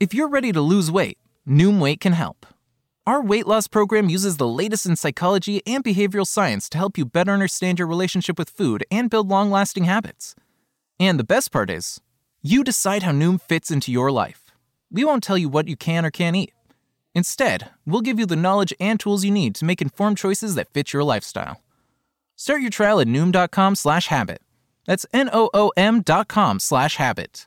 If you're ready to lose weight, Noom Weight can help. Our weight loss program uses the latest in psychology and behavioral science to help you better understand your relationship with food and build long lasting habits. And the best part is, you decide how Noom fits into your life. We won't tell you what you can or can't eat. Instead, we'll give you the knowledge and tools you need to make informed choices that fit your lifestyle. Start your trial at Noom.com slash habit. That's N-O-O-M dot com slash habit.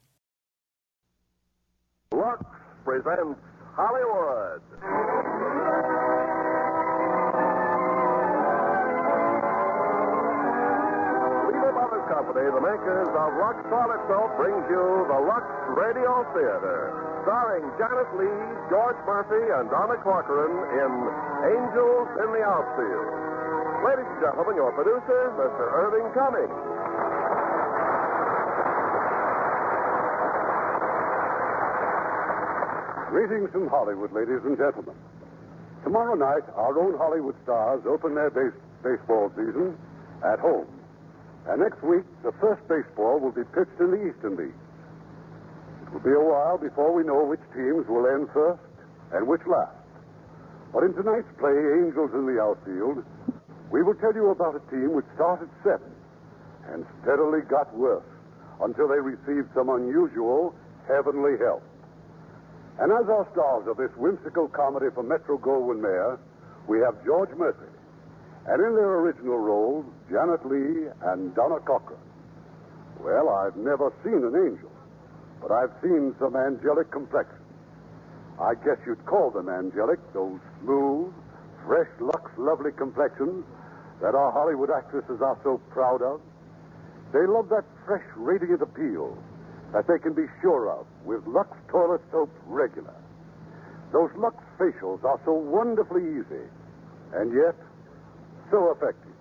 Presents Hollywood. Lever Brothers Company, the makers of Lux Toilet Soap, brings you the Lux Radio Theater, starring Janet Leigh, George Murphy, and Donna Corcoran in Angels in the Outfield. Ladies and gentlemen, your producer, Mr. Irving Cummings. Greetings from Hollywood, ladies and gentlemen. Tomorrow night, our own Hollywood stars open their base- baseball season at home. And next week, the first baseball will be pitched in the Eastern League. It will be a while before we know which teams will end first and which last. But in tonight's play, Angels in the Outfield, we will tell you about a team which started seventh and steadily got worse until they received some unusual heavenly help. And as our stars of this whimsical comedy for Metro Goldwyn Mayer, we have George Murphy. And in their original roles, Janet Leigh and Donna Corcoran. Well, I've never seen an angel, but I've seen some angelic complexions. I guess you'd call them angelic, those smooth, fresh, Lux lovely complexions that our Hollywood actresses are so proud of. They love that fresh, radiant appeal that they can be sure of with Lux toilet soap regular. Those Lux facials are so wonderfully easy and yet so effective.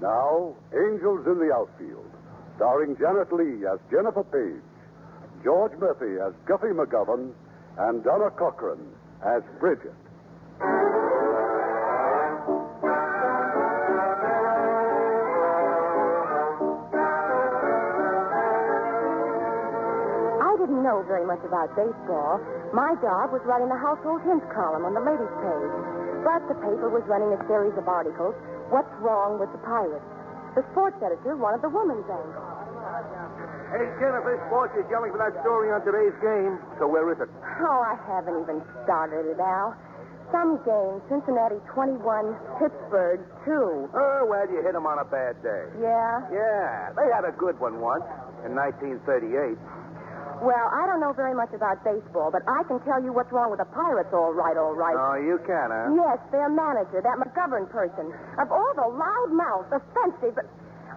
Now, Angels in the Outfield, starring Janet Leigh as Jennifer Page, George Murphy as Guffy McGovern, and Donna Corcoran as Bridget. Very much about baseball. My job was writing the household hints column on the ladies' page. But the paper was running a series of articles. What's wrong with the Pirates? The sports editor wanted the woman's angle. Hey, Jennifer, sports is yelling for that story on today's game. So where is it? Oh, I haven't even started it, Al. Some game, Cincinnati 21, Pittsburgh 2. Oh, well, you hit them on a bad day. Yeah? Yeah, they had a good one once in 1938. Well, I don't know very much about baseball, but I can tell you what's wrong with the Pirates, all right, all right. Oh, you can, huh? Yes, their manager, that McGovern person. Of all the loud-mouthed, offensive,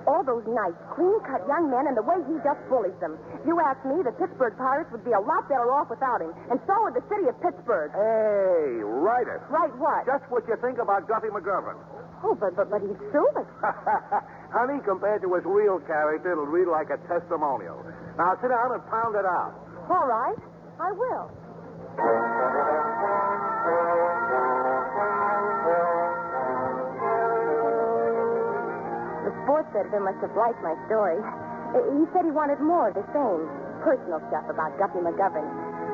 all those nice, clean-cut young men and the way he just bullies them. You ask me, the Pittsburgh Pirates would be a lot better off without him. And so would the city of Pittsburgh. Hey, write it. Right what? Just what you think about Guffy McGovern. Oh, but, but, but he's suing. Honey, compared to his real character, it'll read like a testimonial. Now sit down and pound it out. All right, I will. The sports editor must have liked my story. He said he wanted more of the same personal stuff about Guffy McGovern.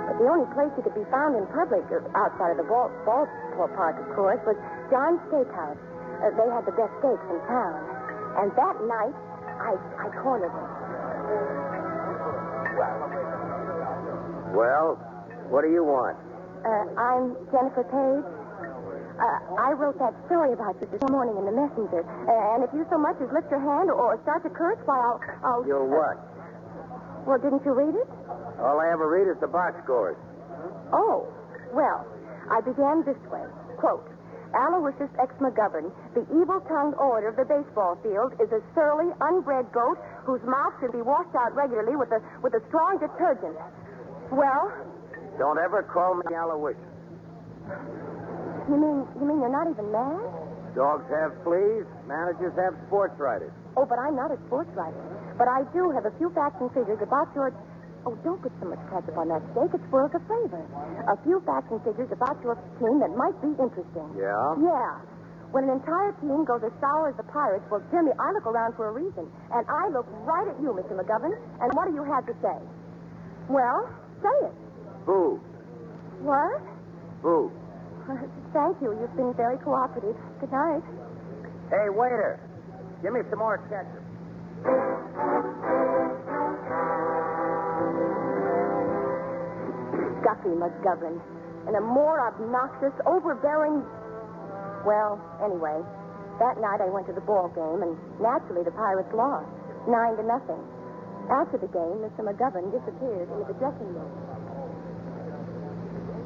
But the only place he could be found in public, uh, outside of the ball, ballpark, of course, was John's Steakhouse. Uh, they had the best steaks in town. And that night, I, I cornered him. Well, what do you want? Uh, I'm Jennifer Page. Uh, I wrote that story about you this morning in the Messenger. Uh, and if you so much as lift your hand or start to curse, why, I'll. I'll You're what? well, didn't you read it? All I ever read is the box scores. Oh, well, I began this way. Quote, Aloysius X. McGovern, the evil-tongued orator of the baseball field, is a surly, unbred goat whose mouth should be washed out regularly with a, with a strong detergent. Well, Don't ever call me Aloysius. you mean, you mean you're not even mad? Dogs have fleas, managers have sports writers. Oh, but I'm not a sports writer. But I do have a few facts and figures about your. Oh, don't put so much ketchup on that steak. It's for the flavor. A few facts and figures about your team that might be interesting. Yeah? Yeah. When an entire team goes as sour as the Pirates, well, Jimmy, I look around for a reason. And I look right at you, Mr. McGovern. And what do you have to say? Well, say it. Boo. What? Boo. Thank you. You've been very cooperative. Good night. Hey, waiter. Give me some more ketchup. Guffy McGovern. And a more obnoxious, overbearing. Well, anyway, that night I went to the ball game, and naturally the Pirates lost, nine to nothing. After the game, Mr. McGovern disappeared into the dressing room.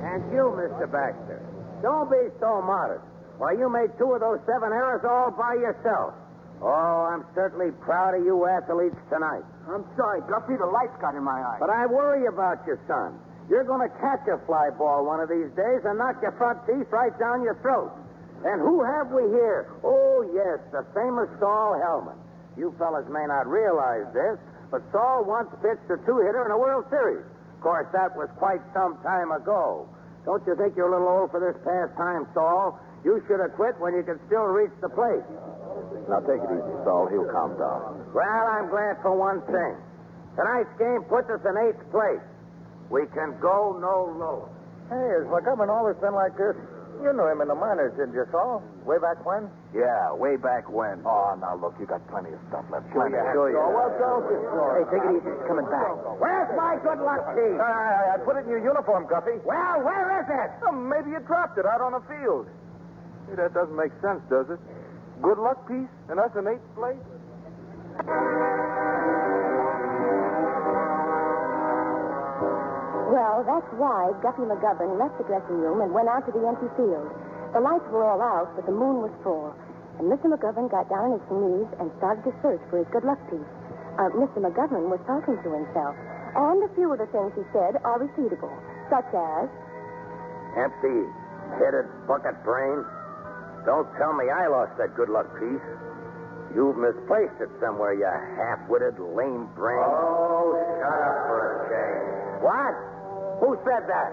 And you, Mr. Baxter, don't be so modest. Why, you made two of those seven errors all by yourself. Oh, I'm certainly proud of you athletes tonight. I'm sorry, Guffy. The light's got in my eye. But I worry about your son. You're going to catch a fly ball one of these days and knock your front teeth right down your throat. And who have we here? Oh, yes, the famous Saul Hellman. You fellas may not realize this, but Saul once pitched a two-hitter in a World Series. Of course, that was quite some time ago. Don't you think you're a little old for this pastime, Saul? You should have quit when you could still reach the plate. Now take it easy, Saul. He'll calm down. Well, I'm glad for one thing. Tonight's game puts us in eighth place. We can go no lower. Hey, has McGovern always been like this? You knew him in the minors, didn't you, Saul? Way back when? Yeah, way back when. Oh, now look, you got plenty of stuff left. Sure you have, Saul. Well, don't you, Hey, take it easy. It's coming back. Where's my good luck key? I, I put it in your uniform, Guffy. Well, where is it? Oh, maybe you dropped it out on the field. Hey, that doesn't make sense, does it? Good luck piece and us in eighth place? Well, that's why Guffy McGovern left the dressing room and went out to the empty field. The lights were all out, but the moon was full. And Mr. McGovern got down on his knees and started to search for his good luck piece. Uh, Mr. McGovern was talking to himself. And a few of the things he said are repeatable, such as, Empty headed bucket brain. Don't tell me I lost that good luck piece. You've misplaced it somewhere, you half witted, lame brain. Oh, shut up for a change. What? Who said that?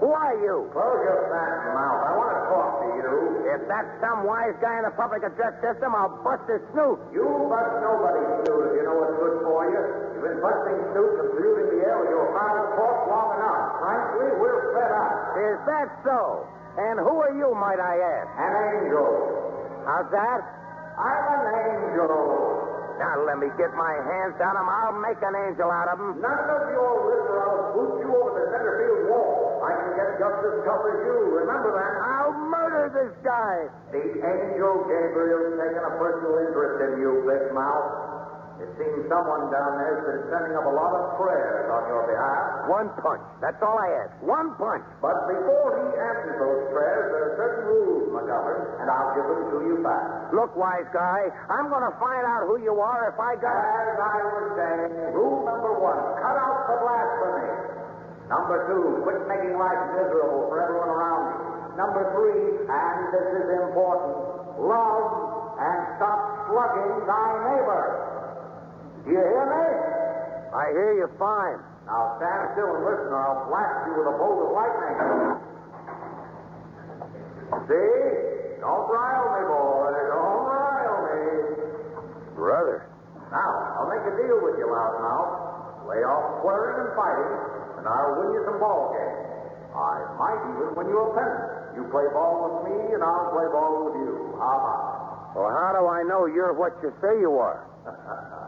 Who are you? Close your fat mouth. I want to talk to you. If that's some wise guy in the public address system, I'll bust his snoot. You bust nobody's snoot if you know what's good for you. You've been busting snoots and polluting the air with your foul talk long enough. Frankly, we're fed up. Is that so? And who are you, might I ask? An angel. How's that? I'm an angel. Now let me get my hands on him. I'll make an angel out of him. None of your or I'll boot you over the center field wall. I can get just as tough as you. Remember that. I'll murder this guy. The angel Gabriel's taking a personal interest in you, Big Mouth. It seems someone down there's been sending up a lot of prayers on your behalf. One punch. That's all I ask. One punch. But before he answers those prayers, there are certain rules, McGovern, and I'll give them to you fast. Look, wise guy, I'm going to find out who you are if I got. As I was saying, rule number one, cut out the blasphemy. Number two, quit making life miserable for everyone around you. Number three, and this is important, love and stop slugging thy neighbor. Do you hear me? I hear you fine. Now stand still and listen, or I'll blast you with a bolt of lightning. See? Don't rile me, boy. Don't rile me. Brother. Now, I'll make a deal with you, loudmouth. Lay off swearing and fighting, and I'll win you some ball games. I might even win you a pennant. You play ball with me, and I'll play ball with you. How about it? Well, how do I know you're what you say you are?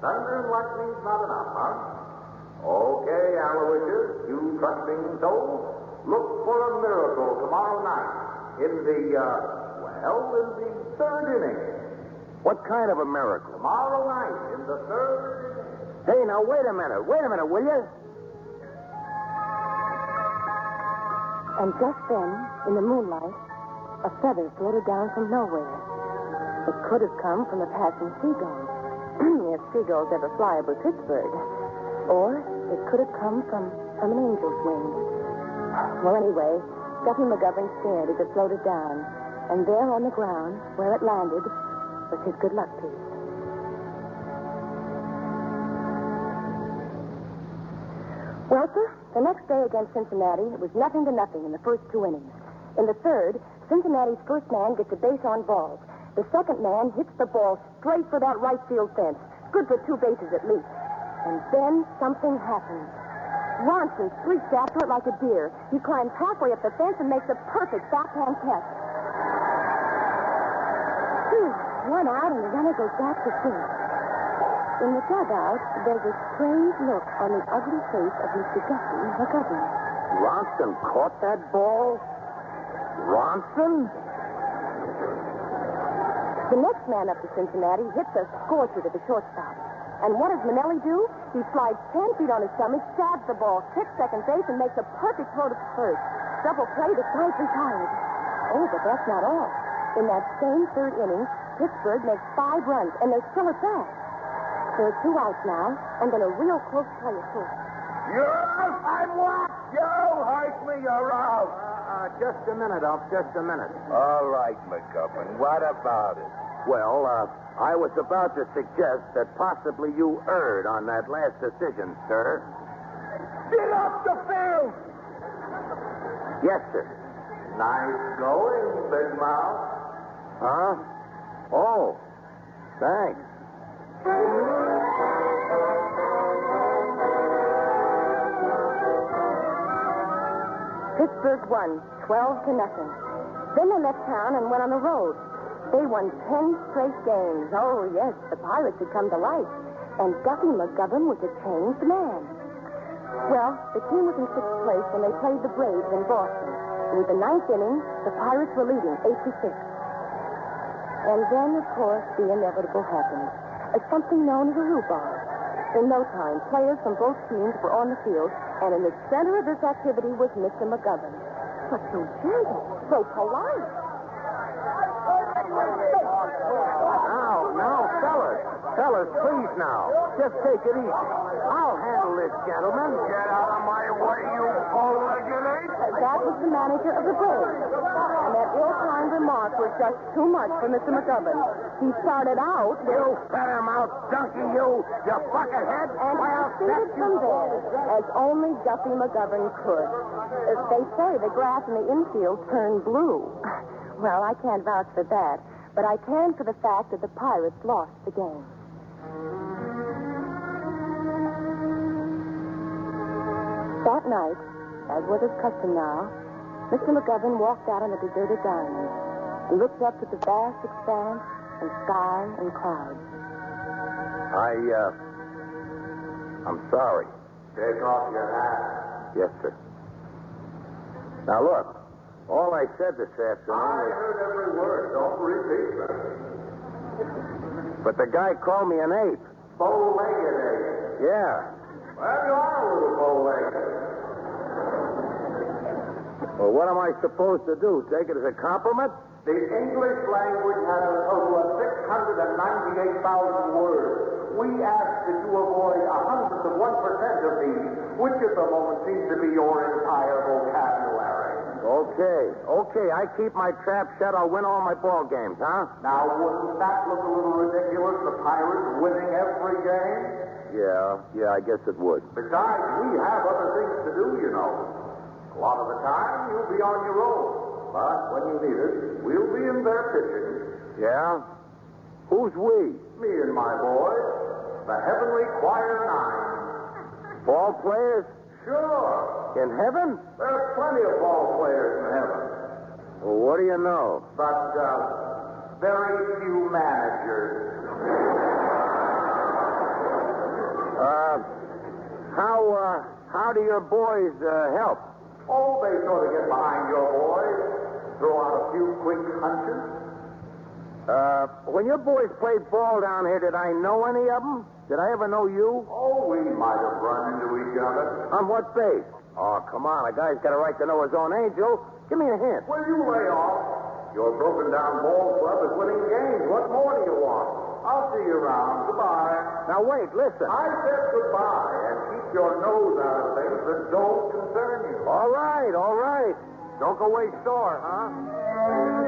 Thunder and lightning's not enough, huh? Okay, Aloysius, you trusting soul, look for a miracle tomorrow night in the, uh, well, in the third inning. What kind of a miracle? Tomorrow night in the third inning. Hey, now wait a minute. Wait a minute, will you? And just then, in the moonlight, a feather floated down from nowhere. It could have come from a passing seagull, if seagulls ever fly over Pittsburgh. Or it could have come from, from an angel's wing. Well, anyway, Guffy McGovern stared as it floated down, and there on the ground, where it landed, was his good luck piece. Well, sir, the next day against Cincinnati, it was nothing to nothing in the first two innings. In the third, Cincinnati's first man gets a base on balls. The second man hits the ball straight for that right field fence. Good for two bases at least. And then something happens. Ronson streaks after it like a deer. He climbs halfway up the fence and makes a perfect backhand catch. Phew, one out and the runner goes back to first. In the dugout, there's a strange look on the ugly face of Mr. Guffy McGovern. Ronson caught that ball? Ronson? The next man up to Cincinnati hits a scorcher to the shortstop. And what does Manelli do? He slides ten feet on his stomach, stabs the ball, kicks second base, and makes a perfect throw to first. Double play, the side's retired. Oh, but that's not all. In that same third inning, Pittsburgh makes five runs, and they're still at bat. There are two outs now, and then a real close play at. You're out. I'm what? You hurt me. You're out. Uh, just a minute, Alf, just a minute. All right, McGuffin. What about it? Well, uh, I was about to suggest that possibly you erred on that last decision, sir. Get off the field. Yes, sir. Nice going, Big Mouth. Huh? Oh, thanks. Pittsburgh won 12 to nothing. Then they left town and went on the road. They won 10 straight games. Oh, yes, the Pirates had come to life. And Guffy McGovern was a changed man. Well, the team was in sixth place when they played the Braves in Boston. In the ninth inning, the Pirates were leading 8 to 6. And then, of course, the inevitable happened. A something known as a rhubarb. In no time, players from both teams were on the field, and in the center of this activity was Mr. McGovern. But so gentle, so polite. Now, now, fellas, fellas, please now. Just take it easy. I'll handle this, gentlemen. Get out of my way, you bow-legged ape. That was the manager of the Braves. And that ill-timed remark was just too much for Mr. McGovern. He started out with... You better mouth donkey, you, you buckethead. And I'll proceeded set from there, as only Guffy McGovern could. As they say, the grass in the infield turned blue. Well, I can't vouch for that, but I can for the fact that the Pirates lost the game. That night, as was his custom now, Mr. McGovern walked out on the deserted diamond and looked up at the vast expanse and sky and clouds. I, uh, I'm sorry. Take off your hat. Yes, sir. Now, look, all I said this afternoon. I afternoon heard every word. Don't repeat them. But the guy called me an ape. Bow-legged ape. Yeah. Well, you are a little bow-legged. Well, what am I supposed to do? Take it as a compliment? The English language has a total of 698,000 words. We ask that you avoid a hundredth of one percent of these, which at the moment seems to be your entire vocabulary. Okay, okay. I keep my trap shut. I'll win all my ball games, huh? Now, wouldn't that look a little ridiculous? The Pirates winning every game? Yeah, yeah, I guess it would. Besides, we have other things to do, you know. A lot of the time, you'll be on your own. But when you need us, we'll be in there pitching. Yeah? Who's we? Me and my boys, the Heavenly Choir Nine. Ball players? Sure. In heaven? There are plenty of ball players in heaven. Well, what do you know? But, uh, very few managers. Uh, how, uh, how do your boys, uh, help? Oh, they sort of get behind your boys, throw out a few quick hunches. Uh, when your boys played ball down here, did I know any of them? Did I ever know you? Oh, we might have run into each other. On what base? Oh, come on. A guy's got a right to know his own angel. Give me a hint. Will you lay off? Your broken down ball club is winning games. What more do you want? I'll see you around. Goodbye. Now, wait, listen. I said goodbye, and keep your nose out of things that don't concern you. All right, all right. Don't go away sore, huh?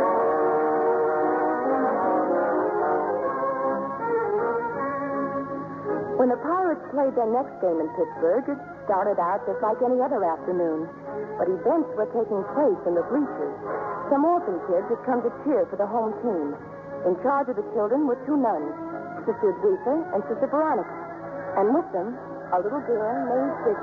When the Pirates played their next game in Pittsburgh, it started out just like any other afternoon. But events were taking place in the bleachers. Some orphan kids had come to cheer for the home team. In charge of the children were two nuns, Sister Luther and Sister Veronica. And with them, a little girl named Six.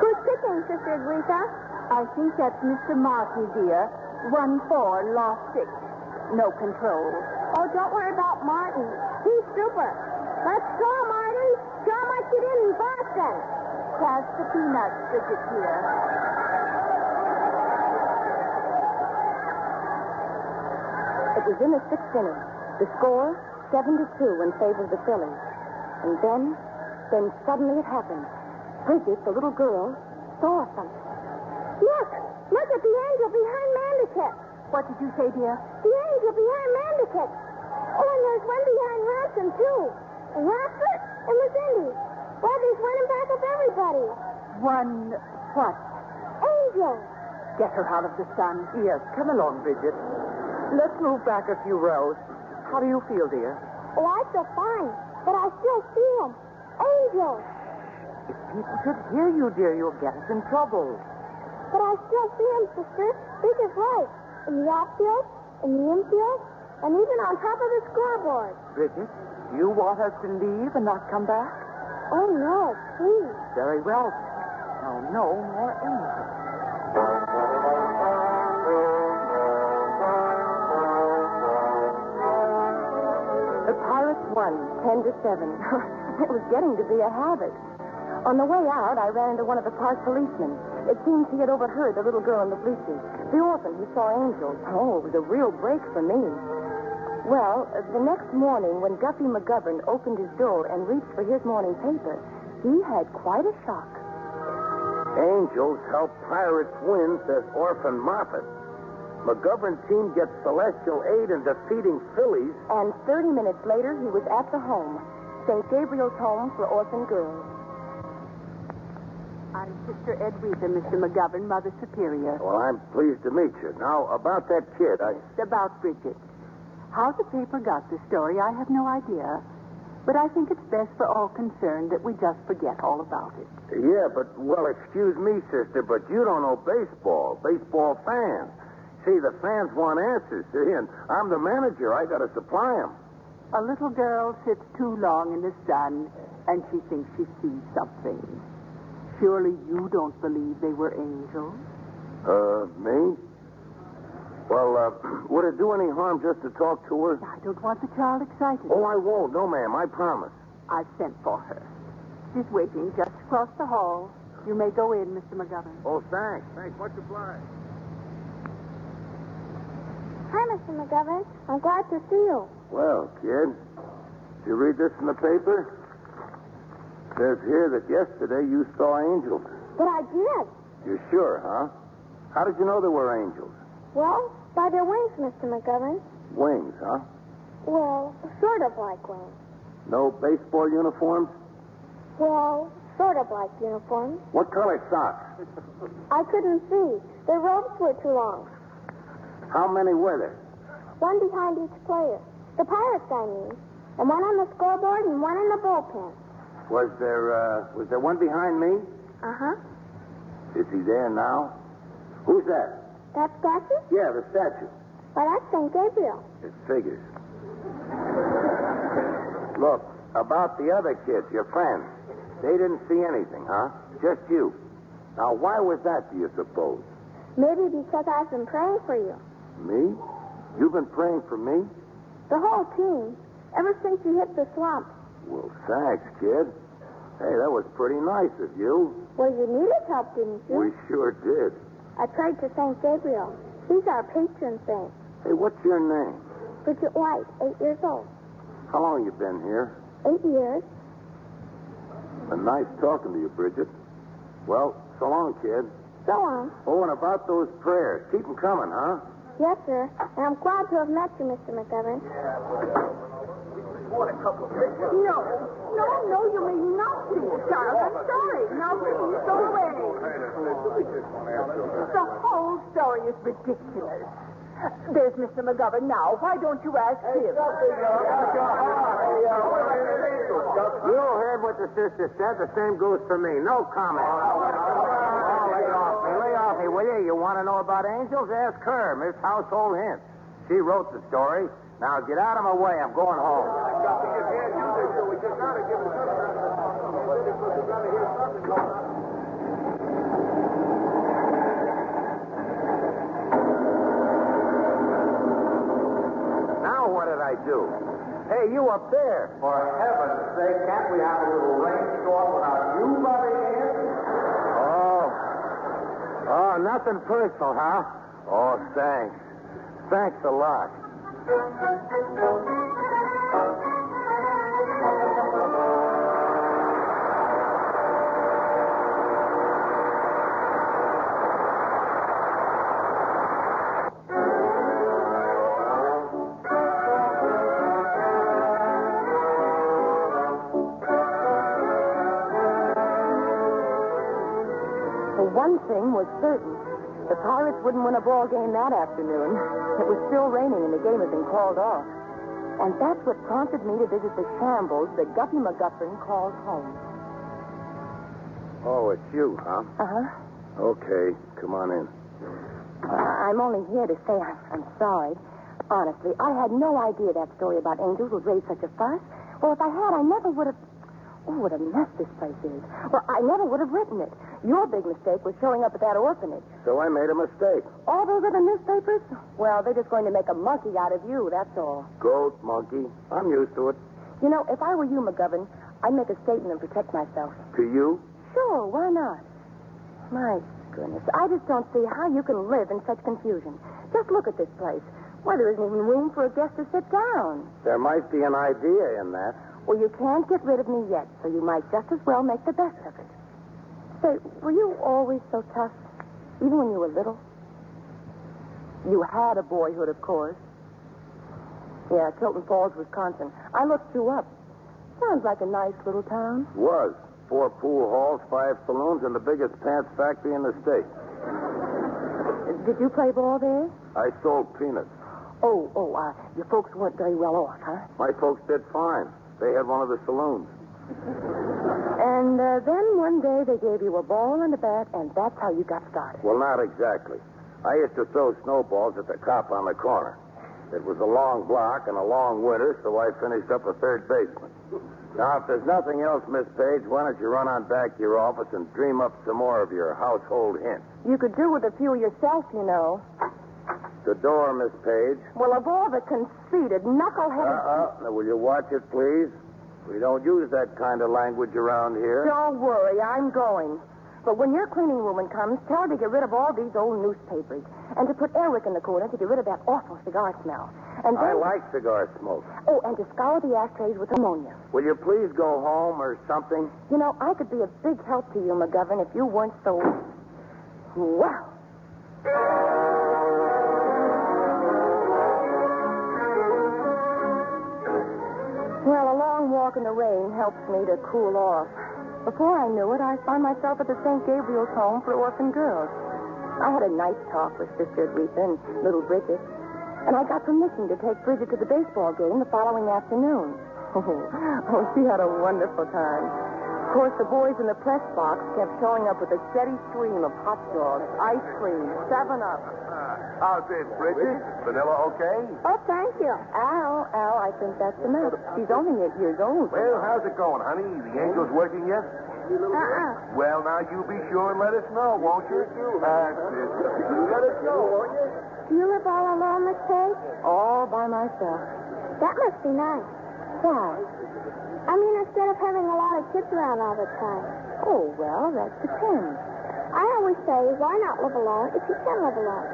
Good picking, Sister Guita. I think that's Mr. Markey, dear. One four, lost six. No control. Oh, don't worry about Martin. He's super. Let's go, Marty. What you did in Boston. Pass the peanuts, Bridget, dear. It was in the sixth inning. The score, 7 to 2 in favor of the Phillies. And then, then suddenly it happened. Bridget, the little girl, saw something. Look! Look at the angel behind Mandicott. What did you say, dear? The angel behind Mandicott. Oh, and there's one behind Ransom, too. And Rockford and Lucindy. Why, there's one in back of everybody. One what? Angel. Get her out of the sun. Yes, come along, Bridget. Let's move back a few rows. How do you feel, dear? Oh, I feel fine, but I still see him. Angel. If people should hear you, dear, you'll get us in trouble. But I still see him, sister. Big as life. In the outfield, in the infield, and even on top of the scoreboard. Bridget, do you want us to leave and not come back? Oh, no, please. Very well. Now, no more angels. The Pirates won, 10 to 7. it was getting to be a habit. On the way out, I ran into one of the park policemen. It seems he had overheard the little girl in the bleachers. The orphan who saw angels. Oh, it was a real break for me. Well, the next morning, when Guffy McGovern opened his door and reached for his morning paper, he had quite a shock. Angels help pirates win, says Orphan Moffat. McGovern team gets celestial aid in defeating Phillies. And 30 minutes later, he was at the home, St. Gabriel's Home for Orphan Girls. I'm Sister Edwitha, Mr. McGovern, Mother Superior. Well, I'm pleased to meet you. Now, about that kid, I. It's about Bridget. How the paper got the story, I have no idea. But I think it's best for all concerned that we just forget all about it. Yeah, but, well, excuse me, sister, but you don't know baseball. Baseball fans. See, the fans want answers, see, and I'm the manager. I got to supply them. A little girl sits too long in the sun, and she thinks she sees something. Surely you don't believe they were angels? Uh, me? Well, uh, would it do any harm just to talk to her? I don't want the child excited. Oh, I won't. No, ma'am. I promise. I've sent for her. She's waiting just across the hall. You may go in, Mr. McGovern. Oh, thanks. Thanks. Much obliged. Hi, Mr. McGovern. I'm glad to see you. Well, kid, did you read this in the paper? Says here that yesterday you saw angels. But I did. You sure, huh? How did you know there were angels? Well, by their wings, Mr. McGovern. Wings, huh? Well, sort of like wings. No baseball uniforms? Well, sort of like uniforms. What color socks? I couldn't see. Their robes were too long. How many were there? One behind each player. The Pirates, I mean. And one on the scoreboard and one in the bullpen. Was there, uh, was there one behind me? Uh-huh. Is he there now? Who's that? That statue? Yeah, the statue. Well, that's St. Gabriel. It figures. Look, about the other kids, your friends. They didn't see anything, huh? Just you. Now, why was that, do you suppose? Maybe because I've been praying for you. Me? You've been praying for me? The whole team. Ever since you hit the swamp. Well, thanks, kid. Hey, that was pretty nice of you. Well, you needed help, didn't you? We sure did. I prayed to St. Gabriel. He's our patron saint. Hey, what's your name? Bridget White, eight years old. How long you been here? Eight years. Been nice talking to you, Bridget. Well, so long, kid. So long. Oh, and about those prayers. Keep 'em coming, huh? Yes, sir. And I'm glad to have met you, Mr. McGovern. No, no, no, you may not see the child. I'm sorry. Now, please, go away. The whole story is ridiculous. There's Mr. McGovern now. Why don't you ask him? You heard what the sister said. The same goes for me. No comment. Oh, lay off me. Lay off me, will you? You want to know about angels? Ask her, Miss Household Hint. She wrote the story. Now get out of my way. I'm going home. Now what did I do? Hey, you up there. For heaven's sake, can't we have a little rainstorm without you butting in? Oh. Oh, nothing personal, huh? Oh, thanks. Thanks a lot. For one thing was certain. The Pirates wouldn't win a ball game that afternoon. It was still raining and the game had been called off. And that's what prompted me to visit the shambles that Guffy McGuffin called home. Oh, it's you, huh? Uh-huh. Okay, come on in. Uh, I'm only here to say I'm, I'm sorry. Honestly, I had no idea that story about angels would raise such a fuss. Well, if I had, I never would have... Oh, what a mess this place is. Well, I never would have written it. Your big mistake was showing up at that orphanage. So I made a mistake. All those other newspapers? Well, they're just going to make a monkey out of you, that's all. Goat, monkey. I'm used to it. You know, if I were you, McGovern, I'd make a statement and protect myself. To you? Sure, why not? My goodness, I just don't see how you can live in such confusion. Just look at this place. Why, there isn't even room for a guest to sit down. There might be an idea in that. Well, you can't get rid of me yet, so you might just as well make the best of it. Say, were you always so tough, even when you were little? You had a boyhood, of course. Yeah, Tilton Falls, Wisconsin. I looked you up. Sounds like a nice little town. Was. Four pool halls, five saloons, and the biggest pants factory in the state. Did you play ball there? I sold peanuts. Oh, oh, uh, your folks weren't very well off, huh? My folks did fine. They had one of the saloons. And uh, then one day they gave you a ball and a bat, and that's how you got started. Well, not exactly. I used to throw snowballs at the cop on the corner. It was a long block and a long winter, so I finished up a third baseman. Now, if there's nothing else, Miss Page, why don't you run on back to your office and dream up some more of your household hints? You could do with a few yourself, you know. The door, Miss Page. Well, of all the conceited, knuckleheaded... Uh-uh. Now, will you watch it, please? We don't use that kind of language around here. Don't worry, I'm going. But when your cleaning woman comes, tell her to get rid of all these old newspapers and to put Eric in the corner to get rid of that awful cigar smell. And then... I like cigar smoke. Oh, and to scour the ashtrays with ammonia. Will you please go home or something? You know, I could be a big help to you, McGovern, if you weren't so... Well. Well, a long walk in the rain helps me to cool off. Before I knew it, I found myself at the St. Gabriel's home for orphan girls. I had a nice talk with Sister Aretha and little Bridget, and I got permission to take Bridget to the baseball game the following afternoon. Oh, she had a wonderful time. Of course, the boys in the press box kept showing up with a steady stream of hot dogs, ice cream, seven up. Uh, how's this, Bridget? Vanilla okay? Oh, thank you. Al, Al, I think that's enough. She's only eight years old. Well, how's it going, honey? The angel's working yet? Uh-uh. Well, now you be sure and let us know, won't you? That's it. You let us know, won't you? Do you live all alone, Miss Page? All by myself. That must be nice. Why? I mean, instead of having a lot of kids around all the time. Oh, well, that depends. I always say, why not live alone if you can live alone?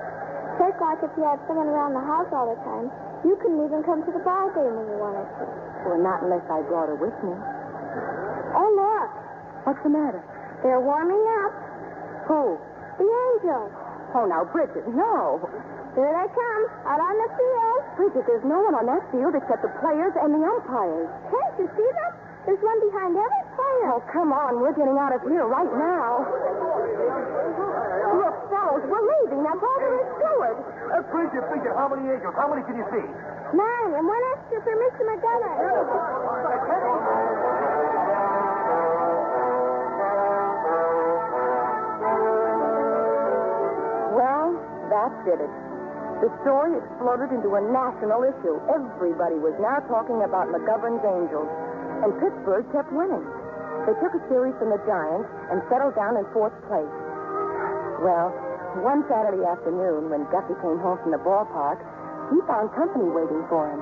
Just like if you had someone around the house all the time, you couldn't even come to the ball game when you wanted to. Well, not unless I brought her with me. Oh, look. What's the matter? They're warming up. Who? The angels. Oh, now, Bridget, no. Here they come, out on the field. Bridget, there's no one on that field except the players and the umpires. Can't you see them? There's one behind every player. Oh, come on. We're getting out of here right now. Look, fellows, we're leaving. That's all there is to it. Uh, Bridget, Bridget, how many angels? How many can you see? Nine, and one extra for Mr. McGovern. Well, that did it. The story exploded into a national issue. Everybody was now talking about McGovern's Angels, and Pittsburgh kept winning. They took a series from the Giants and settled down in fourth place. Well, one Saturday afternoon, when Guffy came home from the ballpark, he found company waiting for him.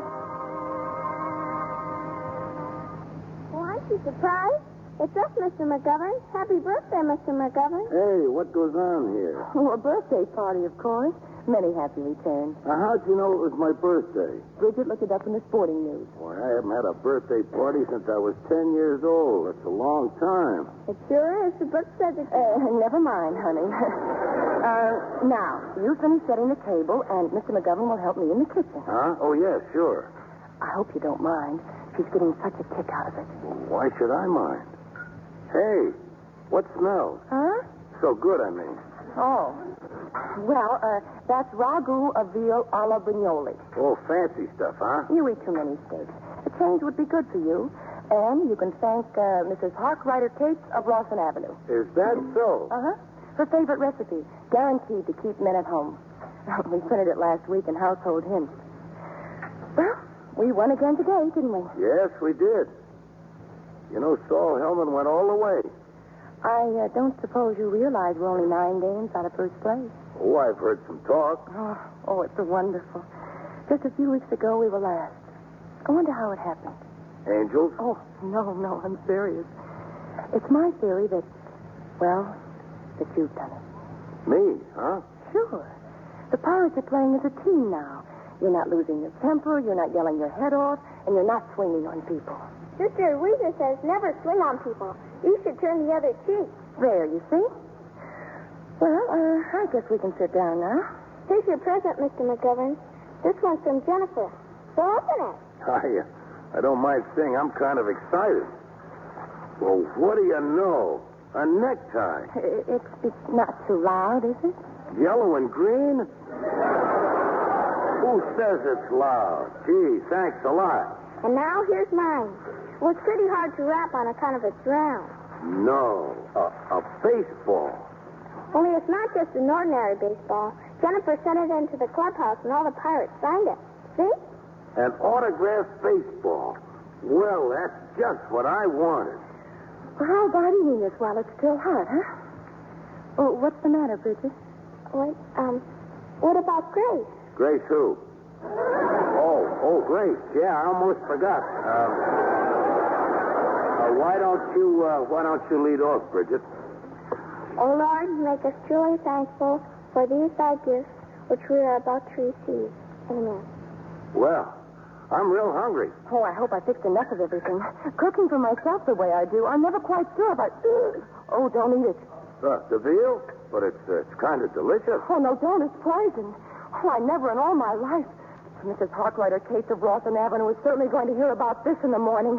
Aren't you surprised? It's us, Mr. McGovern. Happy birthday, Mr. McGovern. Hey, what goes on here? Oh, a birthday party, of course. Many happy returns. Now, how'd you know it was my birthday? Bridget looked it up in the sporting news. Why, I haven't had a birthday party since I was 10 years old. That's a long time. It sure is. The book says it. Uh, never mind, honey. uh, now, you finish setting the table, and Mr. McGovern will help me in the kitchen. Huh? Oh, yeah, sure. I hope you don't mind. She's getting such a kick out of it. Why should I mind? Hey, what smells? Huh? So good, I mean. Oh. Well, uh, that's ragu of veal alla brignoli. Oh, fancy stuff, huh? You eat too many steaks. A change would be good for you. And you can thank uh, Mrs. Harkrider Cates of Lawson Avenue. Is that so? Uh-huh. Her favorite recipe, guaranteed to keep men at home. we printed it last week in Household Hints. Well, we won again today, didn't we? Yes, we did. You know, Saul Hellman went all the way. I uh, don't suppose you realize we're only nine games out of first place. Oh, I've heard some talk. Oh, oh, it's wonderful. Just a few weeks ago, we were last. I wonder how it happened. Angels? Oh, no, no, I'm serious. It's my theory that, well, that you've done it. Me, huh? Sure. The Pirates are playing as a team now. You're not losing your temper, you're not yelling your head off, and you're not swinging on people. Sister Louisa says never swing on people. You should turn the other cheek. There, you see? Well, uh, I guess we can sit down now. Here's your present, Mr. McGovern. This one's from Jennifer. So open it. I, uh, I don't mind saying I'm kind of excited. Well, what do you know? A necktie. It's, it's not too loud, is it? Yellow and green? Who says it's loud? Gee, thanks a lot. And now here's mine. Well, it's pretty hard to wrap on account of its round. No, a, a baseball. Only it's not just an ordinary baseball. Jennifer sent it into the clubhouse and all the pirates signed it. See? An autographed baseball. Well, that's just what I wanted. Well, how about eating this while it's still hot, huh? Oh, what's the matter, Bridget? What, um, what about Grace? Grace who? Oh, oh, Grace. Yeah, I almost forgot. Um, why don't you, uh, why don't you lead off, Bridget? O Lord, make us truly thankful for these thy gifts which we are about to receive. Amen. Well, I'm real hungry. Oh, I hope I fixed enough of everything. Cooking for myself the way I do, I'm never quite sure about. Oh, don't eat it. Uh, the veal? But it's, uh, it's kind of delicious. Oh, no, don't. It's poison. Oh, I never in all my life. Mrs. Harkrider Cates of Rawson Avenue is certainly going to hear about this in the morning.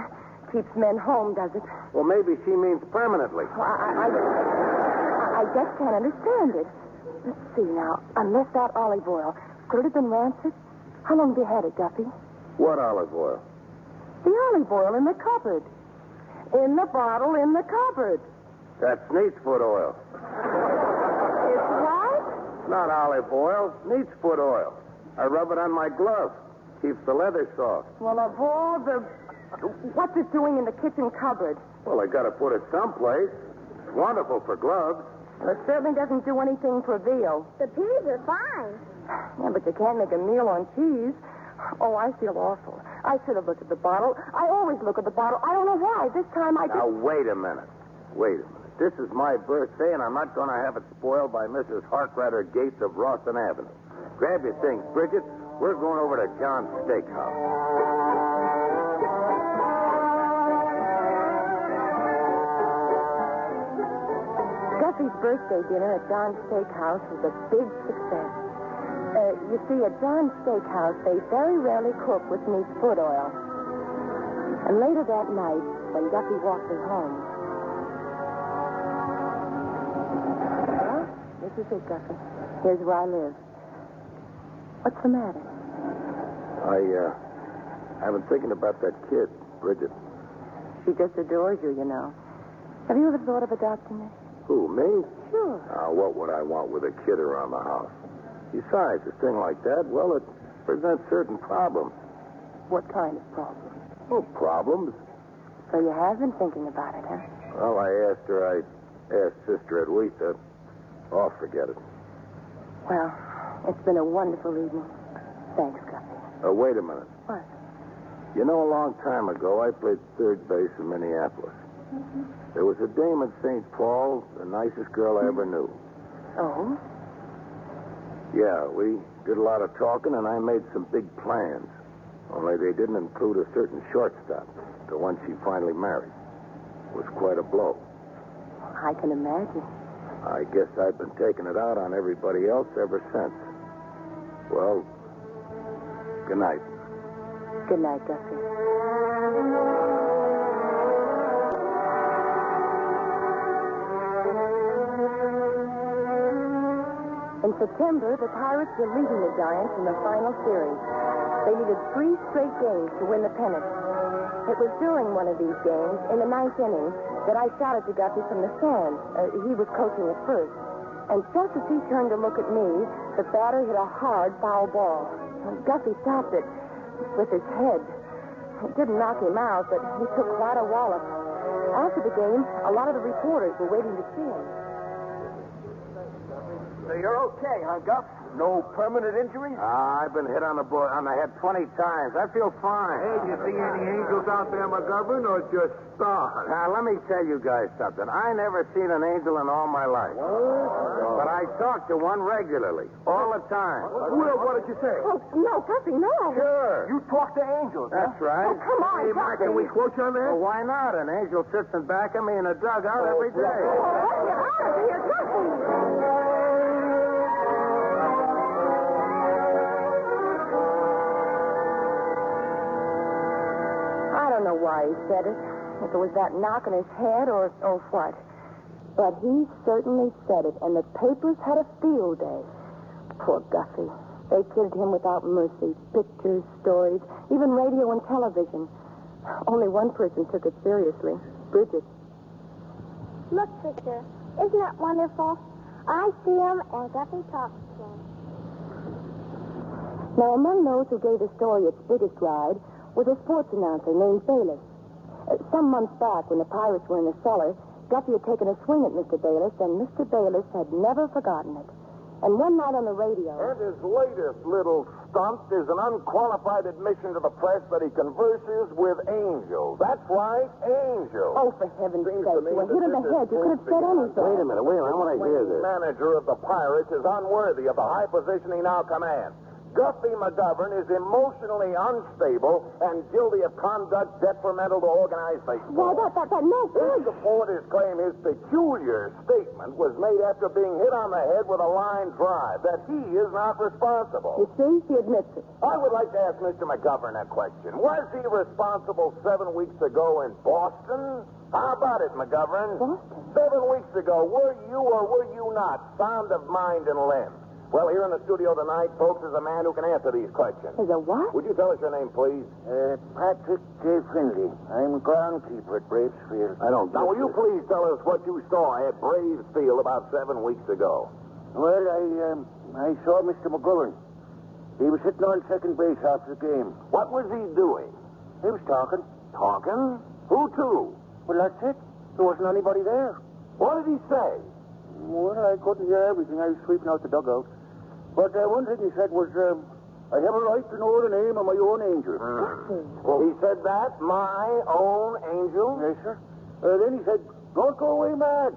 Keeps men home, does it? Well, maybe she means permanently. Well, I, I, I, I just can't understand it. Let's see now. Unless that olive oil. Could it have been rancid? How long have you had it, Guffy? What olive oil? The olive oil in the cupboard. In the bottle in the cupboard. That's neat's foot oil. It's what? Not olive oil, neat's foot oil. I rub it on my glove. Keeps the leather soft. Well, of all the... What's it doing in the kitchen cupboard? Well, I gotta put it someplace. It's wonderful for gloves. Well, it certainly doesn't do anything for veal. The peas are fine. Yeah, but you can't make a meal on cheese. Oh, I feel awful. I should have looked at the bottle. I always look at the bottle. I don't know why. This time I Now, just... wait a minute. Wait a minute. This is my birthday, and I'm not going to have it spoiled by Mrs. Harkrider Gates of Rawson Avenue. Grab your things, Bridget. We're going over to John's Steakhouse. Guffy's birthday dinner at John's Steakhouse was a big success. Uh, you see, at John's Steakhouse, they very rarely cook with meat foot oil. And later that night, when Guffy walked me home. Well, this is it, Guffy. Here's where I live. What's the matter? I, uh, I've been thinking about that kid, Bridget. She just adores you, you know. Have you ever thought of adopting her? Who, me? Sure. Now, what would I want with a kid around the house? Besides, a thing like that, well, it presents certain problems. What kind of problems? Oh, problems? So you have been thinking about it, huh? Well, I asked her. I asked Sister Edwitha. Oh, forget it. Well, it's been a wonderful evening. Thanks, Guffy. Uh, wait a minute. What? You know, a long time ago, I played third base in Minneapolis. There was a dame at St. Paul, the nicest girl I ever knew. Oh? Yeah, we did a lot of talking, and I made some big plans. Only they didn't include a certain shortstop, the one she finally married. It was quite a blow. I can imagine. I guess I've been taking it out on everybody else ever since. Well, good night. Good night, Gussie. In September, the Pirates were leading the Giants in the final series. They needed three straight games to win the pennant. It was during one of these games, in the ninth inning, that I shouted to Guffy from the stand. Uh, he was coaching at first. And just as he turned to look at me, the batter hit a hard foul ball. And Guffy stopped it with his head. It didn't knock him out, but he took quite a wallop. After the game, a lot of the reporters were waiting to see him. So you're okay, huh, Guff? No permanent injuries? Ah, I've been hit on the bo- on the head 20 times. I feel fine. Hey, did you see any angels out there, McGovern, or just stars? Now, let me tell you guys something. I never seen an angel in all my life. What? But I talk to one regularly, all the time. Well, what did you say? Oh, no, Guffy, no. Sure. You talk to angels, huh? That's right. Oh, come on, Hey, Mike, Guffy. can we quote you on that? Well, why not? An angel sits in back of me in a dugout every day. Oh, let me out of here, Guffy. Don't know why he said it. If it was that knock on his head or, or what. But he certainly said it, and the papers had a field day. Poor Guffy. They killed him without mercy. Pictures, stories, even radio and television. Only one person took it seriously. Bridget. Look, sister, isn't that wonderful? I see him and Guffy talks to him. Now, among those who gave the story its biggest ride was a sports announcer named Bayless. Uh, some months back, when the Pirates were in the cellar, Guffy had taken a swing at Mr. Bayless, and Mr. Bayless had never forgotten it. And one night on the radio. And his latest little stunt is an unqualified admission to the press that he converses with angels. That's right, angels. Oh, for heaven's sake, Seems to me you were hit in the head. You could have said anything. Wait a minute, wait a minute. I want to hear this. manager of the Pirates is unworthy of the high position he now commands. Guffy McGovern is emotionally unstable and guilty of conduct detrimental to organized Why, baseball. that, that, that, no, His supporters claim his peculiar statement was made after being hit on the head with a line drive, that he is not responsible. You see, he admits it. I would like to ask Mr. McGovern a question. Was he responsible seven weeks ago in Boston? How about it, McGovern? Boston? Seven weeks ago, were you or were you not sound of mind and limb? Well, here in the studio tonight, folks, is a man who can answer these questions. Is a what? Would you tell us your name, please? Uh, Patrick J. Finley. I'm a groundskeeper at Braves Field. I don't. Now, will you please tell us what you saw at Braves Field about seven weeks ago? Well, I, um, I saw Mr. McGovern. He was sitting on second base after the game. What was he doing? He was talking. Talking? Who to? Well, that's it. There wasn't anybody there. What did he say? Well, I couldn't hear everything. I was sweeping out the dugout. But uh, one thing he said was, um, I have a right to know the name of my own angel. well, He said that? My own angel? Yes, sir. Uh, then he said, don't go away mad.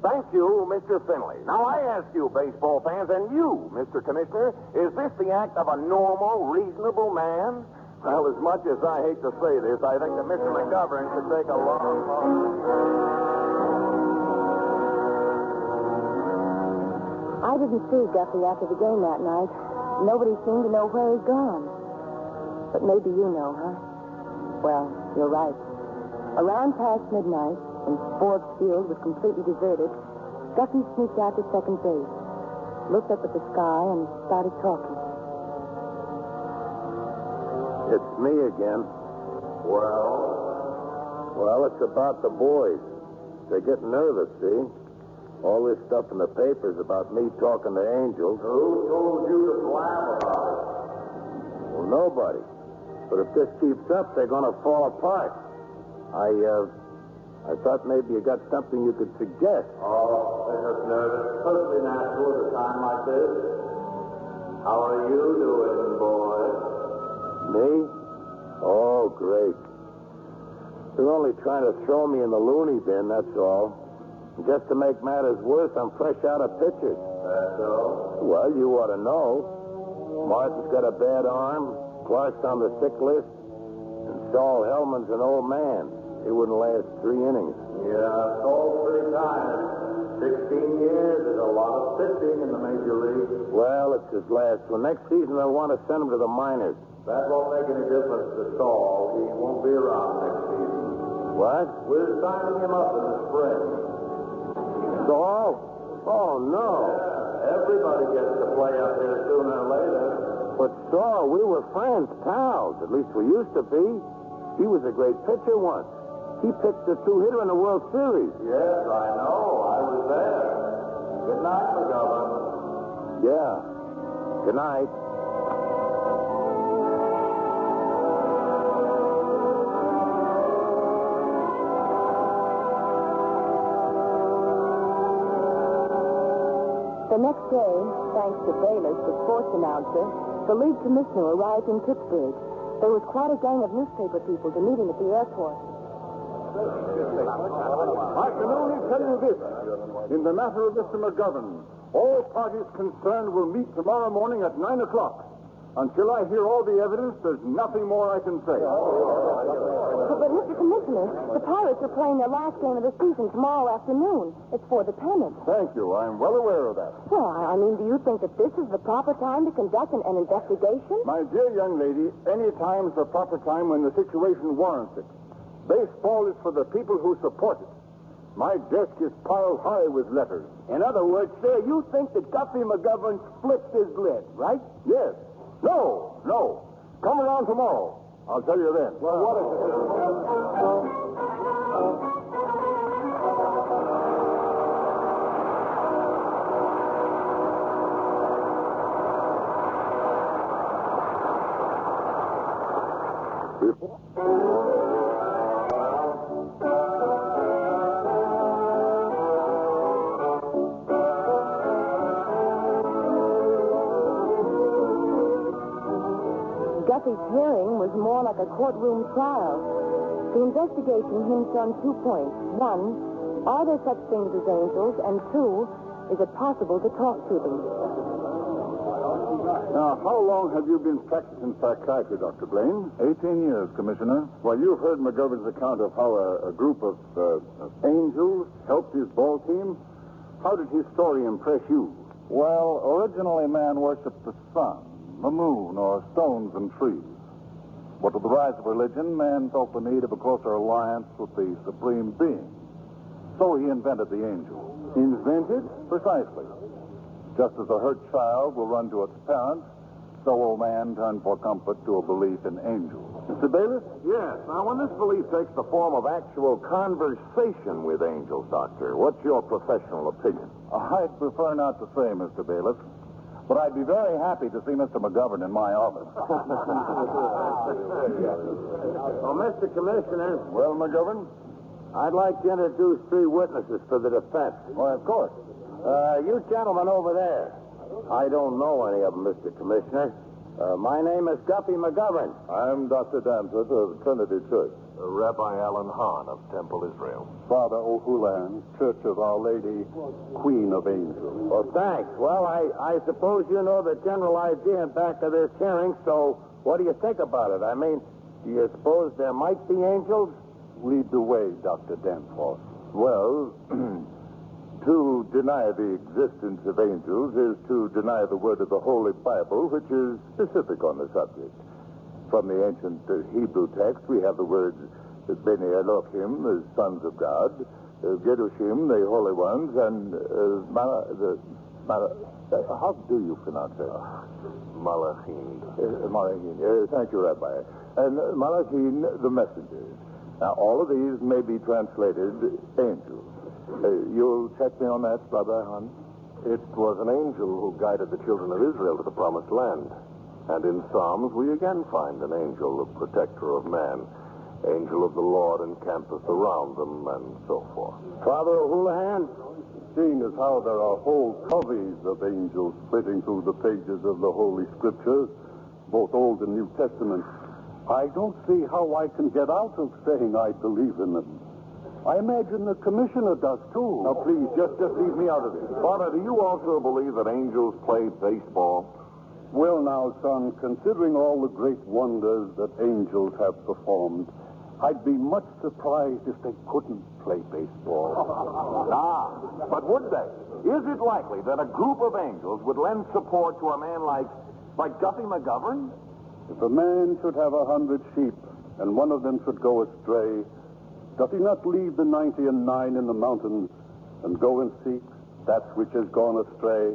Thank you, Mr. Finley. Now, I ask you, baseball fans, and you, Mr. Commissioner, is this the act of a normal, reasonable man? Well, as much as I hate to say this, I think that Mr. McGovern should take a long, long... I didn't see Guffy after the game that night. Nobody seemed to know where he'd gone. But maybe you know, huh? Well, you're right. Around past midnight, when Forbes Field was completely deserted, Guffy sneaked out to second base, looked up at the sky, and started talking. It's me again. Well, Well, it's about the boys. They get nervous, see? All this stuff in the papers about me talking to angels. who told you to blab about it? Well, nobody. But if this keeps up, they're going to fall apart. I, uh, I thought maybe you got something you could suggest. Oh, they're just nervous. Perfectly natural at a time like this. How are you doing, boy? Me? Oh, great. They're only trying to throw me in the loony bin, that's all. And just to make matters worse, I'm fresh out of pictures. That's all? Well, you ought to know. Martin's got a bad arm, Clark's on the sick list, and Saul Hellman's an old man. He wouldn't last three innings. Yeah, sold three times. Sixteen years is a lot of pitching in the major leagues. Well, it's his last one. Next season, they'll want to send him to the minors. That won't make any difference to Saul. He won't be around next season. What? We're signing him up in the spring. Saul? Oh, oh, no. Yeah, everybody gets to play up here sooner or later. But Saul, we were friends, pals. At least we used to be. He was a great pitcher once. He pitched the two-hitter in the World Series. Yes, I know. I was there. Good night, McGovern. Yeah. Good night. The next day, thanks to Bayless, the sports announcer, the league commissioner arrived in Pittsburgh. There was quite a gang of newspaper people to meet him at the airport. I can only tell you this. In the matter of Mr. McGovern, all parties concerned will meet tomorrow morning at 9 o'clock. Until I hear all the evidence, there's nothing more I can say. But, but, Commissioner, the Pirates are playing their last game of the season tomorrow afternoon. It's for the pennant. Thank you. I'm well aware of that. Well, I I mean, do you think that this is the proper time to conduct an, an investigation? My dear young lady, any time's the proper time when the situation warrants it. Baseball is for the people who support it. My desk is piled high with letters. In other words, sir, you think that Guffy McGovern flipped his lid, right? Yes. No, no. Come around tomorrow. I'll tell you then. Well, what is Guffy's courtroom trial. The investigation hinged on two points. One, are there such things as angels? And two, is it possible to talk to them? Now, how long have you been practicing psychiatry, Dr. Blaine? 18 years, Commissioner. Well, you've heard McGovern's account of how a, a group of, uh, of angels helped his ball team. How did his story impress you? Well, originally man worshipped the sun, the moon, or stones and trees. But with the rise of religion, man felt the need of a closer alliance with the Supreme Being. So he invented the angel. Invented? Precisely. Just as a hurt child will run to its parents, so will man turn for comfort to a belief in angels. Mr. Bayless? Yes. Now, when this belief takes the form of actual conversation with angels, Doctor, what's your professional opinion? Uh, I'd prefer not to say, Mr. Bayless, but I'd be very happy to see Mr. McGovern in my office. Well, Mr. Commissioner, Well, McGovern? I'd like to introduce three witnesses for the defense. Why, of course. Uh, you gentlemen over there. I don't know any of them, Mr. Commissioner. Uh, my name is Guffy McGovern. I'm Dr. Danforth of Trinity Church. Rabbi Alan Hahn of Temple Israel. Father O'Houlihan, Church of Our Lady, Queen of Angels. Well, thanks. Well, I, I suppose you know the general idea back of this hearing, so what do you think about it? I mean, do you suppose there might be angels? Lead the way, Dr. Danforth. Well, to deny the existence of angels is to deny the word of the Holy Bible, which is specific on the subject. From the ancient uh, Hebrew text, we have the words Beni Elohim, the sons of God, uh, Kedoshim, the holy ones, and uh, Mala, the, Mala, uh, how do you pronounce it? Malachim. Uh, Malachim. Uh, thank you, Rabbi. And uh, Malachim, the messengers. Now, all of these may be translated angels. Uh, you'll check me on that, Brother Hahn? It was an angel who guided the children of Israel to the promised land. And in Psalms, we again find an angel, the protector of man. Angel of the Lord encampeth around them, and so forth. Father O'Houlihan? Seeing as how there are whole coveys of angels flitting through the pages of the Holy Scriptures, both Old and New Testament, I don't see how I can get out of saying I believe in them. I imagine the commissioner does too. Now, please, just just leave me out of this. Father, do you also believe that angels play baseball? Well, now, son, considering all the great wonders that angels have performed, I'd be much surprised if they couldn't play baseball. ah, but would they? Is it likely that a group of angels would lend support to a man like, like Guffy McGovern? If a man should have a hundred sheep and one of them should go astray, does he not leave the ninety and nine in the mountains and go and seek that which has gone astray?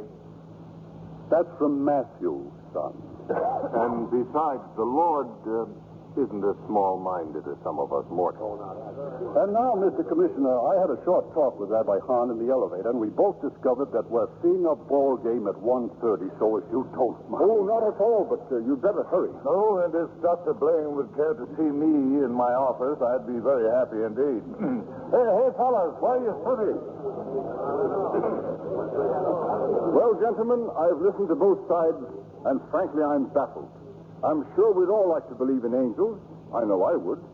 That's from Matthew, son. and besides, the Lord uh, isn't as small-minded as some of us mortals. And now, Mr. Commissioner, I had a short talk with Rabbi Hahn in the elevator, and we both discovered that we're seeing a ball game at 1.30, so if you don't mind... Oh, not at all, but uh, you'd better hurry. No, and if Dr. Blaine would care to see me in my office, I'd be very happy indeed. hey, hey, fellas, why are you sitting? Well, gentlemen, I've listened to both sides, and frankly, I'm baffled. I'm sure we'd all like to believe in angels. I know I would.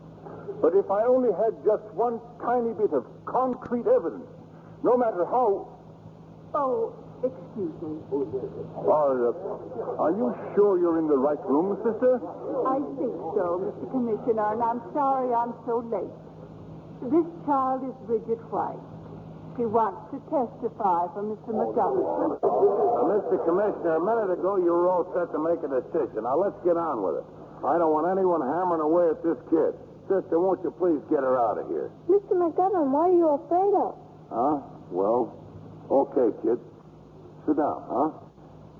But if I only had just one tiny bit of concrete evidence, no matter how. Oh, excuse me. Are, uh, are you sure you're in the right room, sister? I think so, Mr. Commissioner, and I'm sorry I'm so late. This child is Bridget White. She wants to testify for Mr. McDonald. Uh, Mr. Commissioner, a minute ago you were all set to make a decision. Now let's get on with it. I don't want anyone hammering away at this kid. Sister, won't you please get her out of here? Mr. McGovern, what are you afraid of? Huh? Well, okay, kid. Sit down, huh?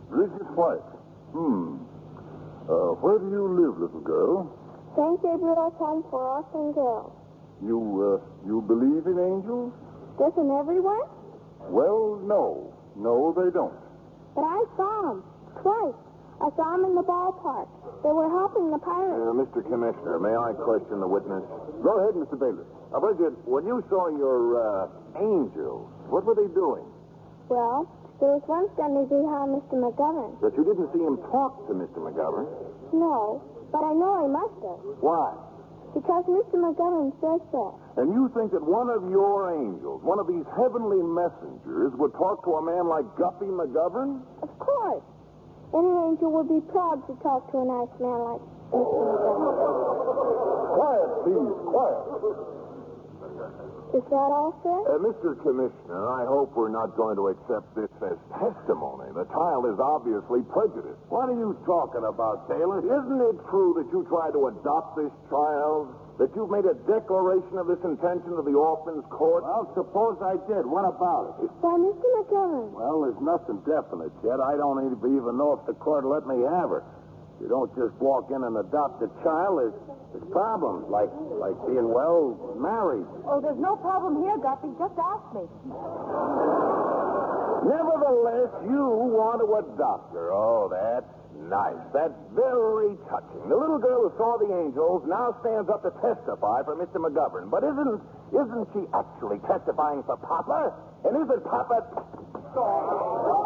Bridget White. Hmm. Uh, where do you live, little girl? St. Gabriel's Home for Orphan Girls. You, uh, you believe in angels? Doesn't everyone? Well, no. No, they don't. But I saw them. Twice. I saw them in the ballpark. They were helping the Pirates. Uh, Mr. Commissioner, may I question the witness? Go ahead, Mr. Bailiff. Now, Bridget, when you saw your uh, angels, what were they doing? Well, there was one standing behind Mr. McGovern. But you didn't see him talk to Mr. McGovern. No, but I know he must have. Why? Because Mr. McGovern says so. And you think that one of your angels, one of these heavenly messengers, would talk to a man like Guffy McGovern? Of course. Any angel would be proud to talk to a nice man like Mr. McGovern. Quiet, please. Quiet. Is that all, sir? Uh, Mr. Commissioner, I hope we're not going to accept this as testimony. The child is obviously prejudiced. What are you talking about, Taylor? Isn't it true that you tried to adopt this child? That you've made a declaration of this intention to the orphans court? Well, suppose I did. What about it? Why, Mr. McGovern. Well, there's nothing definite yet. I don't even know if the court will let me have her. You don't just walk in and adopt a child. There's, there's problems, like like being well married. Oh, there's no problem here, Guffy. Just ask me. Nevertheless, you want to adopt her. Oh, that's nice. That's very touching. The little girl who saw the angels now stands up to testify for Mr. McGovern. But isn't isn't she actually testifying for Papa? And isn't Papa? All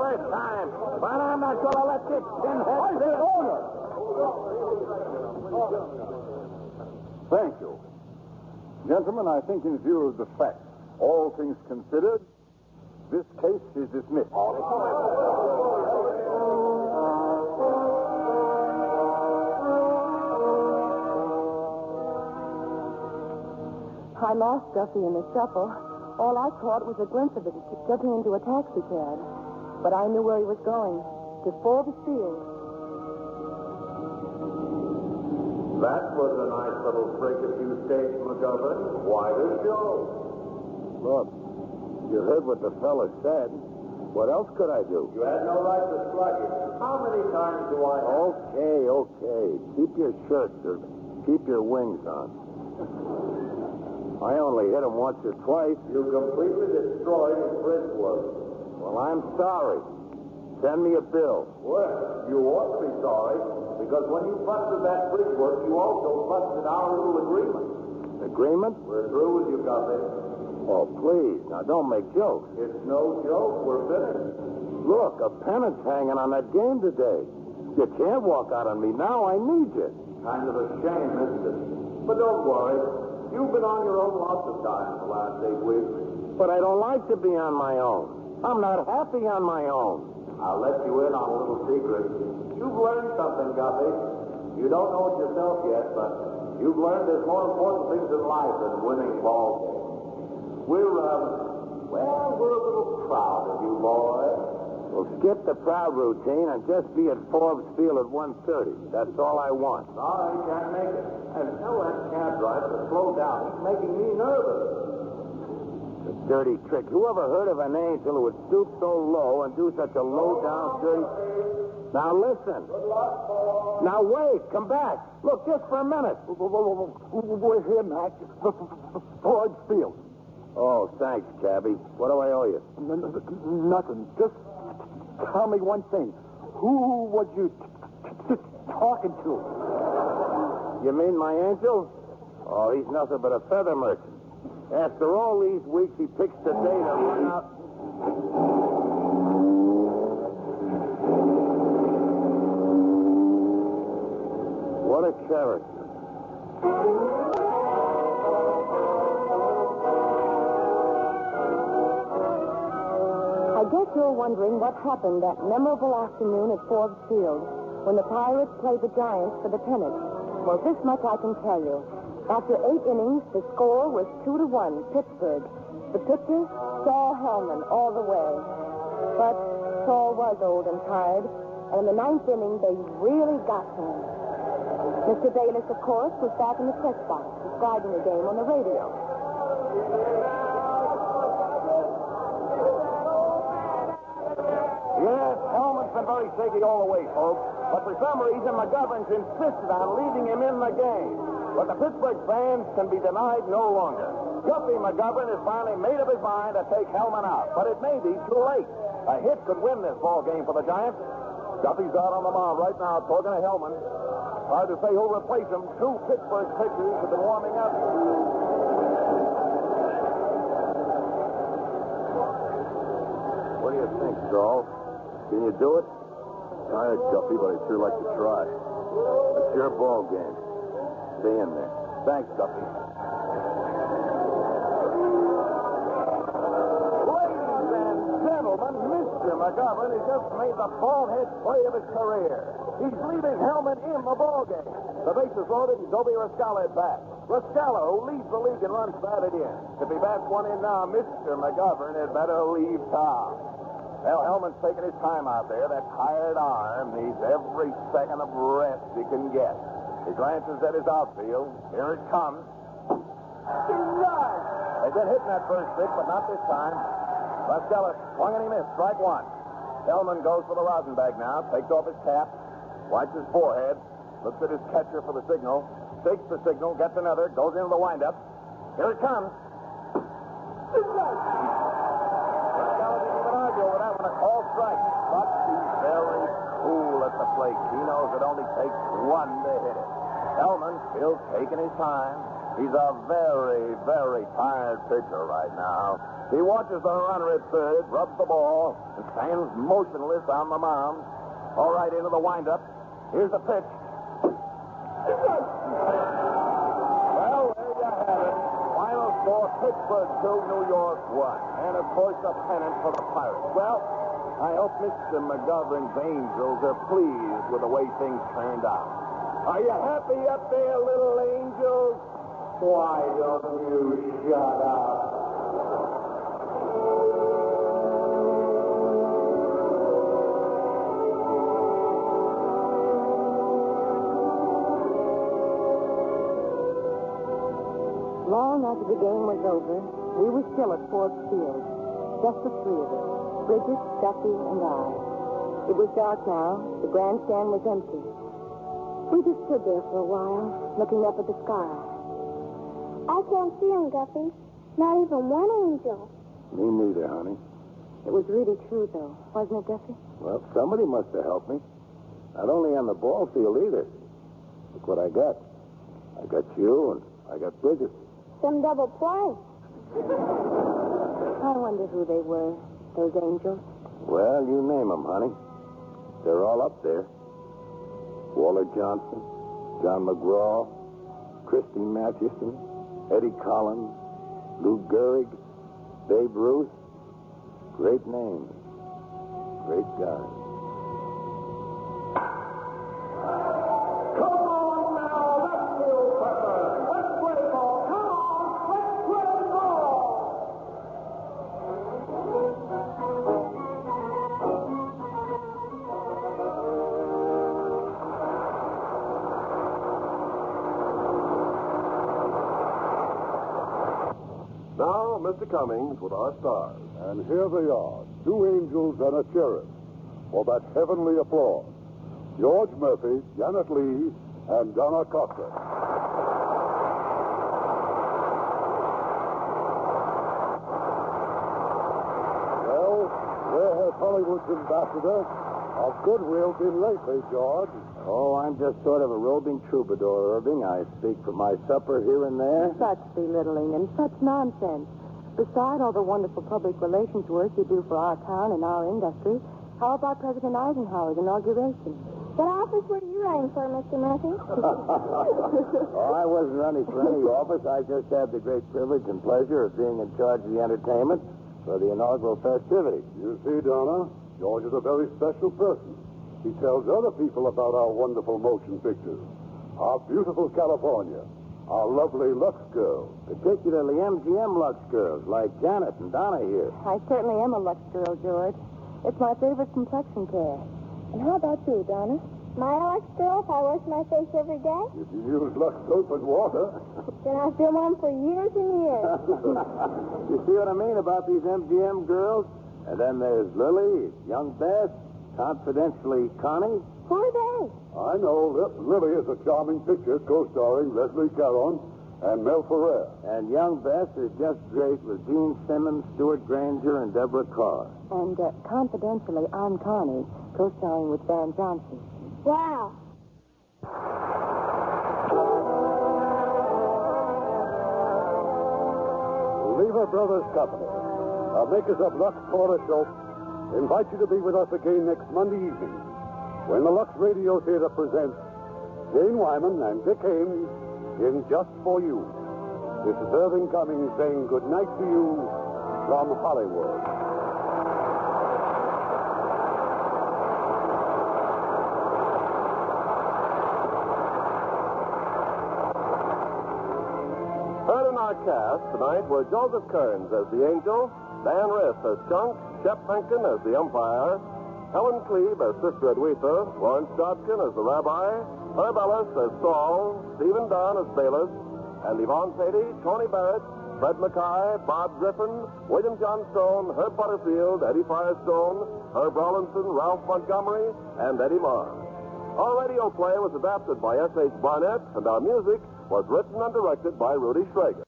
first time, but I'm not going to let this. Thank you. Gentlemen, I think in view of the facts, all things considered, this case is dismissed. I lost Guffy in the shuffle. All I caught was a glimpse of it getting into a taxi cab. But I knew where he was going. To Forbes Field. That was a nice little trick if you stayed, McGovern. Why the show? Look, you heard what the fella said. What else could I do? You had no right to strike him. How many times do I have? Okay, okay. Keep your shirts or keep your wings on. I only hit him once or twice. You completely destroyed his Bridgewood. Well, I'm sorry. Send me a bill. Well, you ought to be sorry, because when you busted that bridge work, you also busted our little agreement. Agreement? We're through with you, Guffy. Oh, please. Now, don't make jokes. It's no joke. We're finished. Look, a pennant's hanging on that game today. You can't walk out on me now. I need you. Kind of a shame, isn't it? But don't worry. You've been on your own lots of times the last eight weeks. But I don't like to be on my own. I'm not happy on my own. I'll let you in on a little secret. You've learned something, Guffy. You don't know it yourself yet, but you've learned there's more important things in life than winning ball games. We're, um, well, we're a little proud of you, boy. Well, skip the proud routine and just be at Forbes Field at 1.30. That's all I want. Sorry, can't make it. And tell that cab driver to slow down. He's making me nervous. It's a dirty trick. Who ever heard of an angel who would stoop so low and do such a low-down, dirty... Now, listen. Now, wait. Come back. Look, just for a minute. We're here, Mac. Forbes Field. Oh, thanks, Cabby. What do I owe you? N- n- nothing. Just tell me one thing. Who was you talking to? You mean my angel? Oh, he's nothing but a feather merchant. After all these weeks, he picks the day to run out. What a character. Guess you're wondering what happened that memorable afternoon at Forbes Field when the Pirates played the Giants for the pennant. Well, this much I can tell you. After eight innings, the score was two to one, Pittsburgh. The pitcher, Saul Hellman, all the way. But Saul was old and tired, and in the ninth inning, they really got to him. Mr. Bayless, of course, was back in the press box, describing the game on the radio. Very shaky all the way, folks. But for some reason, McGovern's insisted on leaving him in the game. But the Pittsburgh fans can be denied no longer. Guffy McGovern has finally made up his mind to take Hellman out. But it may be too late. A hit could win this ball game for the Giants. Guffy's out on the mound right now talking to Hellman. Hard to say who'll replace him. Two Pittsburgh pitchers have been warming up. What do you think, Saul? Can you do it? Tired, Guffy, but I'd sure like to try. It's your ball game. Stay in there. Thanks, Guffy. Ladies and gentlemen, Mr. McGovern has just made the ballhead play of his career. He's leaving Hellman in the ball game. The bases loaded and Dobie Rascala at bat. Rascala, who leads the league in runs batted in. If he bats one in now, Mr. McGovern had better leave town. Well, Hellman's taking his time out there. That tired arm needs every second of rest he can get. He glances at his outfield. Here it comes. They've been hitting that first pitch, but not this time. Rascala swung and he missed. Strike one. Hellman goes for the rosin bag now, takes off his cap, wipes his forehead, looks at his catcher for the signal, takes the signal, gets another, goes into the windup. Here it comes. Rascala over that. A call strike. But he's very cool at the plate. He knows it only takes one to hit it. Hellman still taking his time. He's a very, very tired pitcher right now. He watches the runner at third, rubs the ball, and stands motionless on the mound. All right, into the windup. Here's the pitch. Well, there you have it. Final score, Pittsburgh 2, New York 1. And, of course, a pennant for the Pirates. Well, I hope Mr. McGovern's Angels are pleased with the way things turned out. Are you happy up there, little angels? Why don't you shut up? After the game was over, we were still at Forbes Field. Just the three of us, Bridget, Guffy, and I. It was dark now. The grandstand was empty. We just stood there for a while, looking up at the sky. I can't see him, Guffy. Not even one angel. Me neither, honey. It was really true, though, wasn't it, Guffy? Well, somebody must have helped me. Not only on the ball field either. Look what I got. I got you and I got Bridget. Some double play. I wonder who they were, those angels. Well, you name them, honey. They're all up there. Walter Johnson, John McGraw, Christy Mathewson, Eddie Collins, Lou Gehrig, Babe Ruth. Great names. Great guys. Cummings with our stars. And here they are, two angels and a cherub, for that heavenly applause. George Murphy, Janet Leigh, and Donna Corcoran. Well, where has Hollywood's ambassador of goodwill been lately, George? Oh, I'm just sort of a roving troubadour, Irving. I speak for my supper here and there. Such belittling and such nonsense. Beside all the wonderful public relations work you do for our town and our industry, how about President Eisenhower's inauguration? What office were you running for, Mr. Murphy? oh, I wasn't running for any office. I just had the great privilege and pleasure of being in charge of the entertainment for the inaugural festivities. You see, Donna, George is a very special person. He tells other people about our wonderful motion pictures, our beautiful California, our lovely Lux girls. Particularly MGM Lux girls like Janet and Donna here. I certainly am a Lux girl, George. It's my favorite complexion care. And how about you, Donna? My Lux girl, if I wash my face every day, If you use Lux soap and water, then I'll film on for years and years. You see what I mean about these MGM girls? And then there's Lily, young Beth, confidentially Connie. Who are they? I know Li- Lily is a charming picture co-starring Leslie Caron and Mel Ferrer. And young Beth is just great with Jean Simmons, Stewart Granger, and Deborah Kerr. And uh, confidentially, I'm Connie, co-starring with Van Johnson. Wow. Lever Brothers Company, our makers of Lux Flora Soap, invite you to be with us again next Monday evening when the Lux Radio Theater presents Jane Wyman and Dick Haymes in Just For You. This is Irving Cummings saying good night to you from Hollywood. Heard in our cast tonight were Joseph Kearns as the angel, Dan Riss as Chunk, Shep Menken as the umpire, Helen Cleve as Sister Edwitha, Lawrence Dobkin as the rabbi, Herb Ellis as Saul, Stephen Dunn as Bailiff, and Yvonne Peattie, Tony Barrett, Fred Mackay, Bob Griffin, William Johnstone, Herb Butterfield, Eddie Firestone, Herb Rawlinson, Ralph Montgomery, and Eddie Marr. Our radio play was adapted by S.H. Barnett, and our music was written and directed by Rudy Schrager.